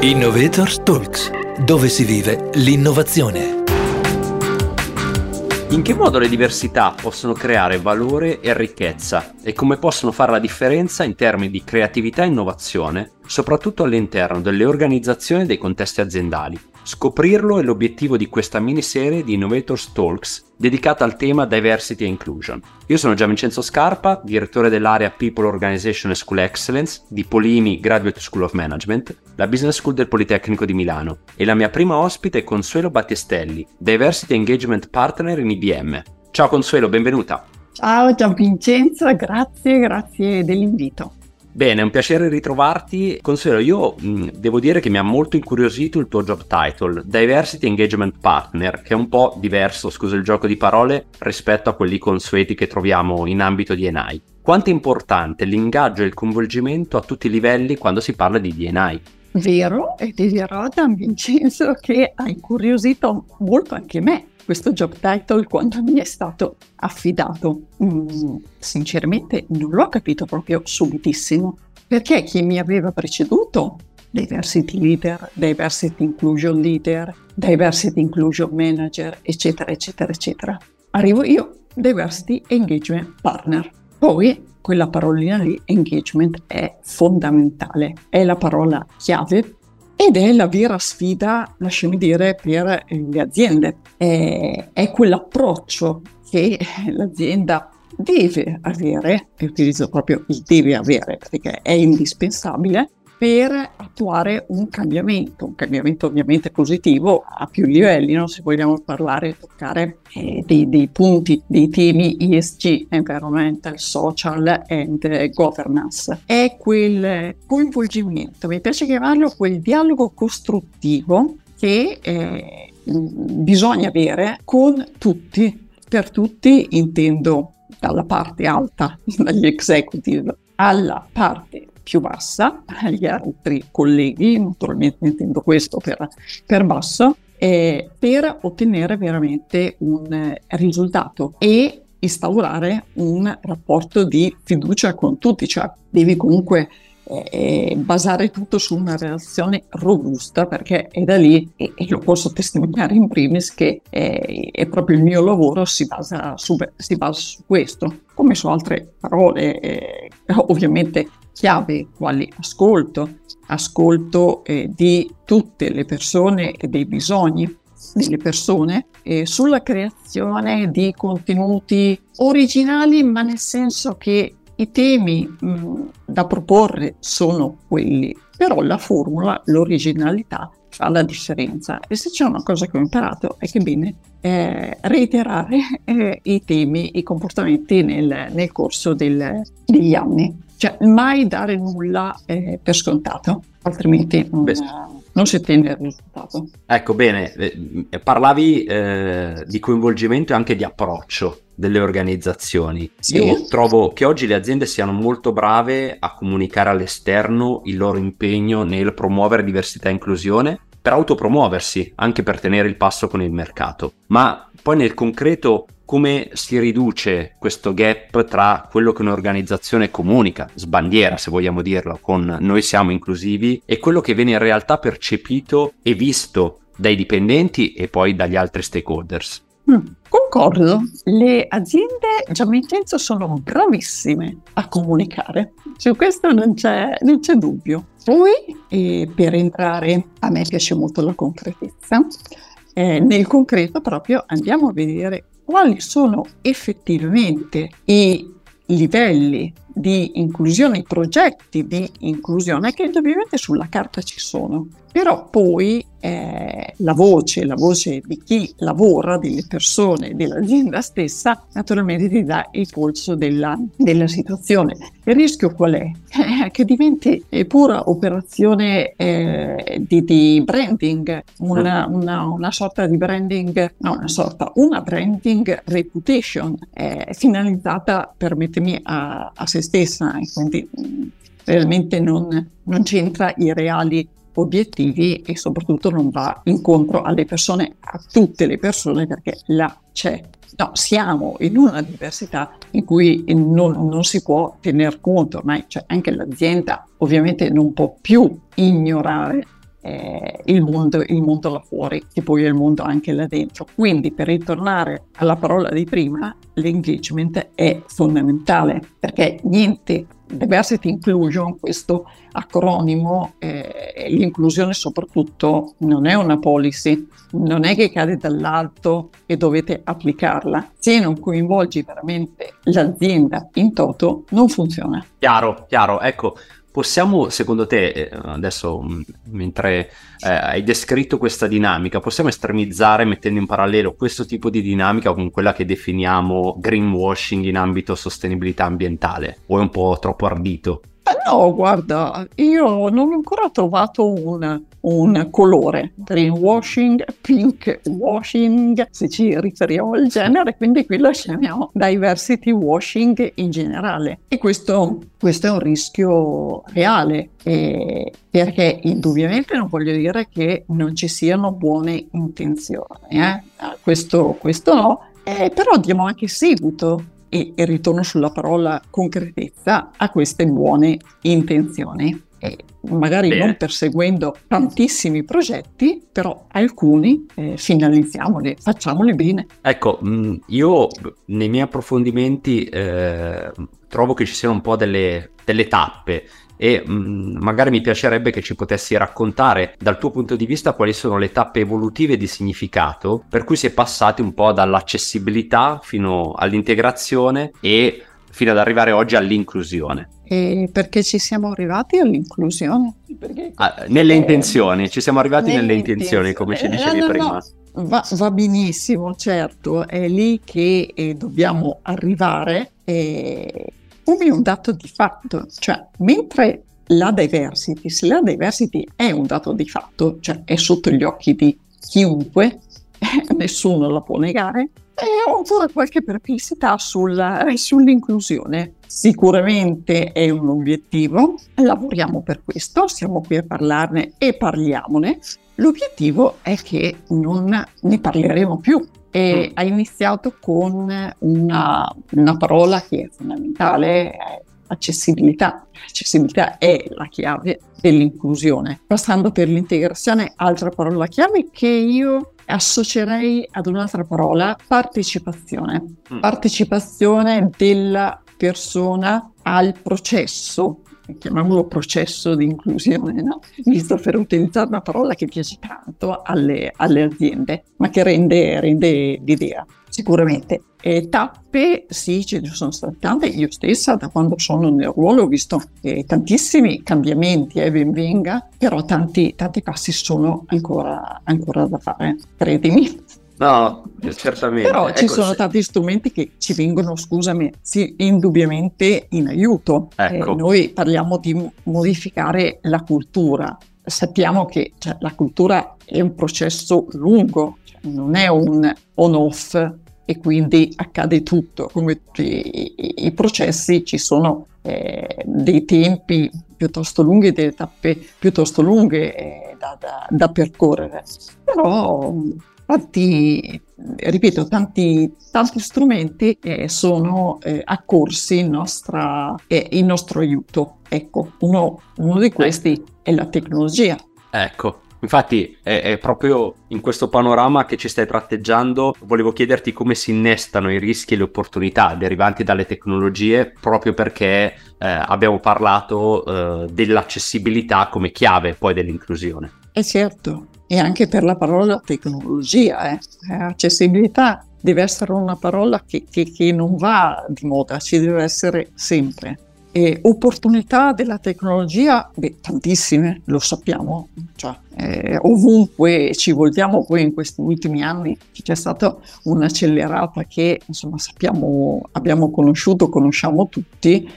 Innovators Talks, dove si vive l'innovazione. In che modo le diversità possono creare valore e ricchezza e come possono fare la differenza in termini di creatività e innovazione, soprattutto all'interno delle organizzazioni e dei contesti aziendali? Scoprirlo è l'obiettivo di questa miniserie di Innovators Talks dedicata al tema Diversity e Inclusion. Io sono Gianvincenzo Scarpa, direttore dell'area People Organization e School Excellence di Polimi Graduate School of Management, la Business School del Politecnico di Milano, e la mia prima ospite è Consuelo Battistelli, Diversity Engagement Partner in IBM. Ciao Consuelo, benvenuta. Ciao Gianvincenzo, grazie, grazie dell'invito. Bene, è un piacere ritrovarti. Consuelo, io mh, devo dire che mi ha molto incuriosito il tuo job title, Diversity Engagement Partner, che è un po' diverso, scusa il gioco di parole, rispetto a quelli consueti che troviamo in ambito di DNI. Quanto è importante l'ingaggio e il coinvolgimento a tutti i livelli quando si parla di DNI? Vero, e dirò Gian Vincenzo che ha incuriosito molto anche me questo job title quando mi è stato affidato. Mm, sinceramente non l'ho capito proprio subitissimo, perché chi mi aveva preceduto, diversity leader, diversity inclusion leader, diversity inclusion manager, eccetera, eccetera, eccetera. Arrivo io, diversity engagement partner. Poi quella parolina lì, engagement, è fondamentale, è la parola chiave ed è la vera sfida, lasciami dire, per le aziende. È, è quell'approccio che l'azienda deve avere, e utilizzo proprio il deve avere perché è indispensabile, per attuare un cambiamento, un cambiamento ovviamente positivo a più livelli, no? se vogliamo parlare, toccare eh, dei, dei, punti, dei temi ESG, Environmental, Social and Governance. È quel coinvolgimento, mi piace chiamarlo quel dialogo costruttivo che eh, bisogna avere con tutti. Per tutti intendo dalla parte alta, dagli executive, alla parte più bassa agli altri colleghi, naturalmente intendo questo per, per basso, eh, per ottenere veramente un eh, risultato e instaurare un rapporto di fiducia con tutti, cioè devi comunque eh, basare tutto su una relazione robusta perché è da lì e, e lo posso testimoniare in primis che eh, è proprio il mio lavoro si basa su, si basa su questo. Come su altre parole eh, ovviamente chiave quali ascolto, ascolto eh, di tutte le persone e dei bisogni delle persone eh, sulla creazione di contenuti originali, ma nel senso che i temi mh, da proporre sono quelli, però la formula, l'originalità fa la differenza. E se c'è una cosa che ho imparato è che bene eh, reiterare eh, i temi, i comportamenti nel, nel corso del, degli anni. Cioè, mai dare nulla eh, per scontato, altrimenti non, non, si ottiene il risultato. Ecco, bene, eh, parlavi eh, di coinvolgimento e anche di approccio delle organizzazioni. Sì. Io trovo che oggi le aziende siano molto brave a comunicare all'esterno il loro impegno nel promuovere diversità e inclusione per autopromuoversi, anche per tenere il passo con il mercato. Ma poi nel concreto come si riduce questo gap tra quello che un'organizzazione comunica, sbandiera se vogliamo dirlo, con noi siamo inclusivi, e quello che viene in realtà percepito e visto dai dipendenti e poi dagli altri stakeholders. Mm, concordo, le aziende già Vincenzo sono bravissime a comunicare, su questo non c'è, non c'è dubbio. Poi, per entrare, a me piace molto la concretezza, eh, nel concreto proprio andiamo a vedere quali sono effettivamente i livelli di inclusione, i progetti di inclusione che indubbiamente sulla carta ci sono, però poi eh, la voce, la voce di chi lavora, delle persone, dell'azienda stessa, naturalmente ti dà il polso della, della situazione. Il rischio qual è? Eh, che diventi pura operazione eh, di, di, branding, una, una, una, sorta di branding, no, una sorta, una branding reputation eh, finalizzata, permettimi, a, a se stessa, quindi mm, realmente non, non c'entra i reali obiettivi e soprattutto non va incontro alle persone, a tutte le persone, perché là c'è. No, siamo in una diversità in cui non, non si può tener conto, ormai cioè, anche l'azienda ovviamente non può più ignorare eh, il, mondo, il mondo là fuori, che poi il mondo anche là dentro. Quindi per ritornare alla parola di prima, l'engagement è fondamentale perché niente Diversity Inclusion, questo acronimo, eh, l'inclusione soprattutto non è una policy, non è che cade dall'alto e dovete applicarla. Se non coinvolgi veramente l'azienda in toto, non funziona. Chiaro, chiaro. Ecco, possiamo, secondo te, eh, adesso mm, mentre eh, hai descritto questa dinamica, possiamo estremizzare mettendo in parallelo questo tipo di dinamica con quella che definiamo greenwashing in ambito sostenibilità ambientale? O è un po' troppo ardito? No, guarda, io non ho ancora trovato un, un colore, greenwashing, pink washing, se ci riferiamo al genere, quindi qui lo chiamiamo diversity washing in generale. E questo, questo è un rischio reale, perché indubbiamente non voglio dire che non ci siano buone intenzioni, eh? questo, questo no, eh, però diamo anche seguito e, e ritorno sulla parola concretezza a queste buone intenzioni. E magari Bene. non perseguendo tantissimi progetti, però alcuni eh, finalizziamoli, facciamoli bene. Ecco, mm, io nei miei approfondimenti eh, trovo che ci siano un po' delle, delle tappe e mh, mm, magari mi piacerebbe che ci potessi raccontare dal tuo punto di vista quali sono le tappe evolutive di significato per cui si è passati un po' dall'accessibilità fino all'integrazione e fino ad arrivare oggi all'inclusione. E perché ci siamo arrivati all'inclusione? Ah, nelle eh, intenzioni, ci siamo arrivati nelle, nelle intenzioni, come ci dicevi no, no, prima. No. Va, va, benissimo, certo, è lì che eh, dobbiamo arrivare. Eh, come un dato di fatto, cioè mentre la diversity, se la diversity è un dato di fatto, cioè è sotto gli occhi di chiunque, nessuno la può negare, e ho ancora qualche perplessità sulla, sull'inclusione. Sicuramente è un obiettivo, lavoriamo per questo, siamo qui a parlarne e parliamone. L'obiettivo è che non ne parleremo più, e mm. ha iniziato con una, una parola che è fondamentale, è accessibilità. L'accessibilità è la chiave dell'inclusione. Passando per l'integrazione, altra parola chiave che io associerei ad un'altra parola, partecipazione. Mm. Partecipazione della persona al processo chiamiamolo processo di inclusione, no? visto per utilizzare una parola che piace tanto alle, alle aziende, ma che rende, rende l'idea. Sicuramente. E tappe, sì, ce ne sono state tante. Io stessa, da quando sono nel ruolo, ho visto eh, tantissimi cambiamenti, eh, ben venga, però tanti, tanti passi sono ancora, ancora da fare, credimi. No, certamente. Però ci ecco, sono se... tanti strumenti che ci vengono, scusami, sì, indubbiamente in aiuto. Ecco. Eh, noi parliamo di modificare la cultura. Sappiamo che cioè, la cultura è un processo lungo, cioè, non è un on-off e quindi accade tutto. Come tutti i, i processi ci sono eh, dei tempi piuttosto lunghi, delle tappe piuttosto lunghe eh, da, da, da percorrere. Però Infatti, ripeto, tanti, tanti strumenti eh, sono eh, accorsi in, nostra, eh, in, nostro aiuto. Ecco, uno, uno di questi è la tecnologia. Ecco, Infatti è, è, proprio in questo panorama che ci stai tratteggiando, volevo chiederti come si innestano i rischi e le opportunità derivanti dalle tecnologie, proprio perché eh, abbiamo parlato eh, dell'accessibilità come chiave poi dell'inclusione. Eh certo, e anche per la parola tecnologia. Eh. eh. Accessibilità deve essere una parola che, che, che, non va di moda, ci deve essere sempre. E opportunità della tecnologia, beh, tantissime, lo sappiamo, cioè, eh, ovunque ci voltiamo, poi in questi ultimi anni c'è stata un'accelerata che insomma sappiamo, abbiamo conosciuto, conosciamo tutti,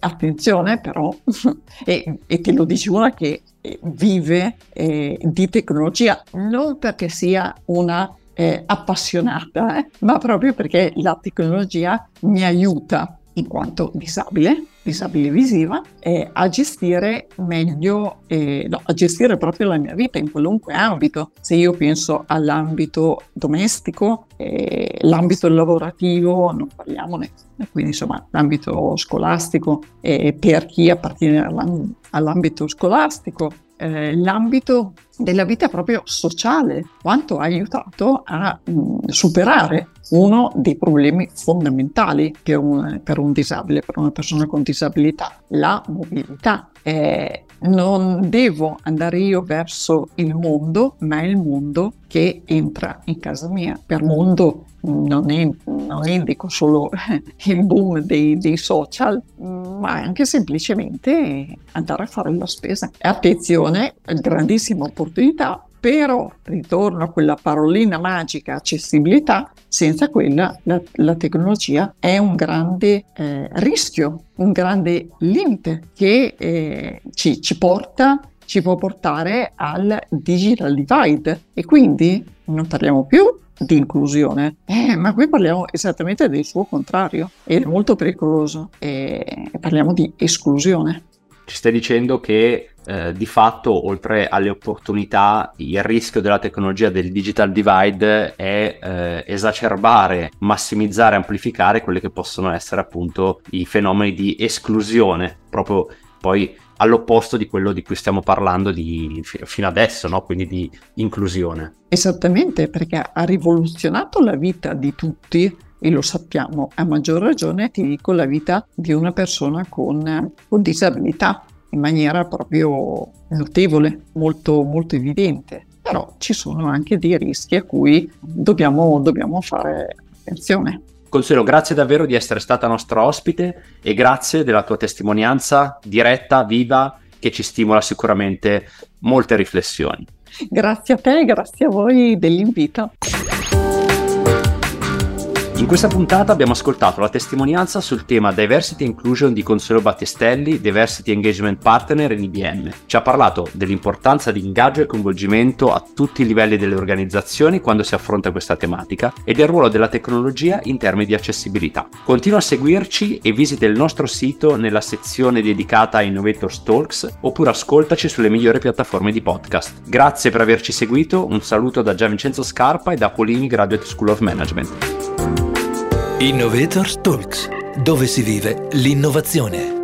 attenzione però, e, e, te lo dice una che vive eh, di tecnologia, non perché sia una eh, appassionata, eh, ma proprio perché la tecnologia mi aiuta in quanto disabile, disabile visiva, eh, a gestire meglio, eh, no, a gestire proprio la mia vita in qualunque ambito. Se io penso all'ambito domestico, eh, l'ambito lavorativo, non parliamone, quindi insomma l'ambito scolastico, per chi appartiene all'ambito scolastico, eh, l'ambito della vita proprio sociale, quanto ha aiutato a mh, mm, superare uno dei problemi fondamentali per un, per un, disabile, per una persona con disabilità, la mobilità. Eh, non devo andare io verso il mondo, ma è il mondo che entra in casa mia. Per mondo non, in, non indico solo il boom dei, dei, social, ma anche semplicemente andare a fare la spesa. Attenzione, grandissima opportunità però ritorno a quella parolina magica accessibilità, senza quella la, la tecnologia è un grande eh, rischio, un grande limite che eh, ci, ci porta ci può portare al digital divide. E quindi non parliamo più di inclusione, eh, ma qui parliamo esattamente del suo contrario. Ed è molto pericoloso. E parliamo di esclusione. Ci stai dicendo che eh, di fatto, oltre alle opportunità, il rischio della tecnologia del digital divide è eh, esacerbare, massimizzare, amplificare quelli che possono essere appunto i fenomeni di esclusione, proprio poi all'opposto di quello di cui stiamo parlando di, fino adesso, no? quindi di inclusione. Esattamente, perché ha rivoluzionato la vita di tutti e lo sappiamo a maggior ragione, ti dico, la vita di una persona con, con disabilità in maniera proprio notevole, molto, molto evidente. Però ci sono anche dei rischi a cui dobbiamo, dobbiamo fare attenzione. Consuelo, grazie davvero di essere stata nostra ospite e grazie della tua testimonianza diretta, viva, che ci stimola sicuramente molte riflessioni. Grazie a te e grazie a voi dell'invito. In questa puntata abbiamo ascoltato la testimonianza sul tema Diversity Inclusion di Consuelo Battistelli, Diversity Engagement Partner in IBM. Ci ha parlato dell'importanza di ingaggio e coinvolgimento a tutti i livelli delle organizzazioni quando si affronta questa tematica e del ruolo della tecnologia in termini di accessibilità. Continua a seguirci e visita il nostro sito nella sezione dedicata a Innovators Talks oppure ascoltaci sulle migliori piattaforme di podcast. Grazie per averci seguito, un saluto da Gianvincenzo Scarpa e da Polini Graduate School of Management. Innovators Talks, dove si vive l'innovazione.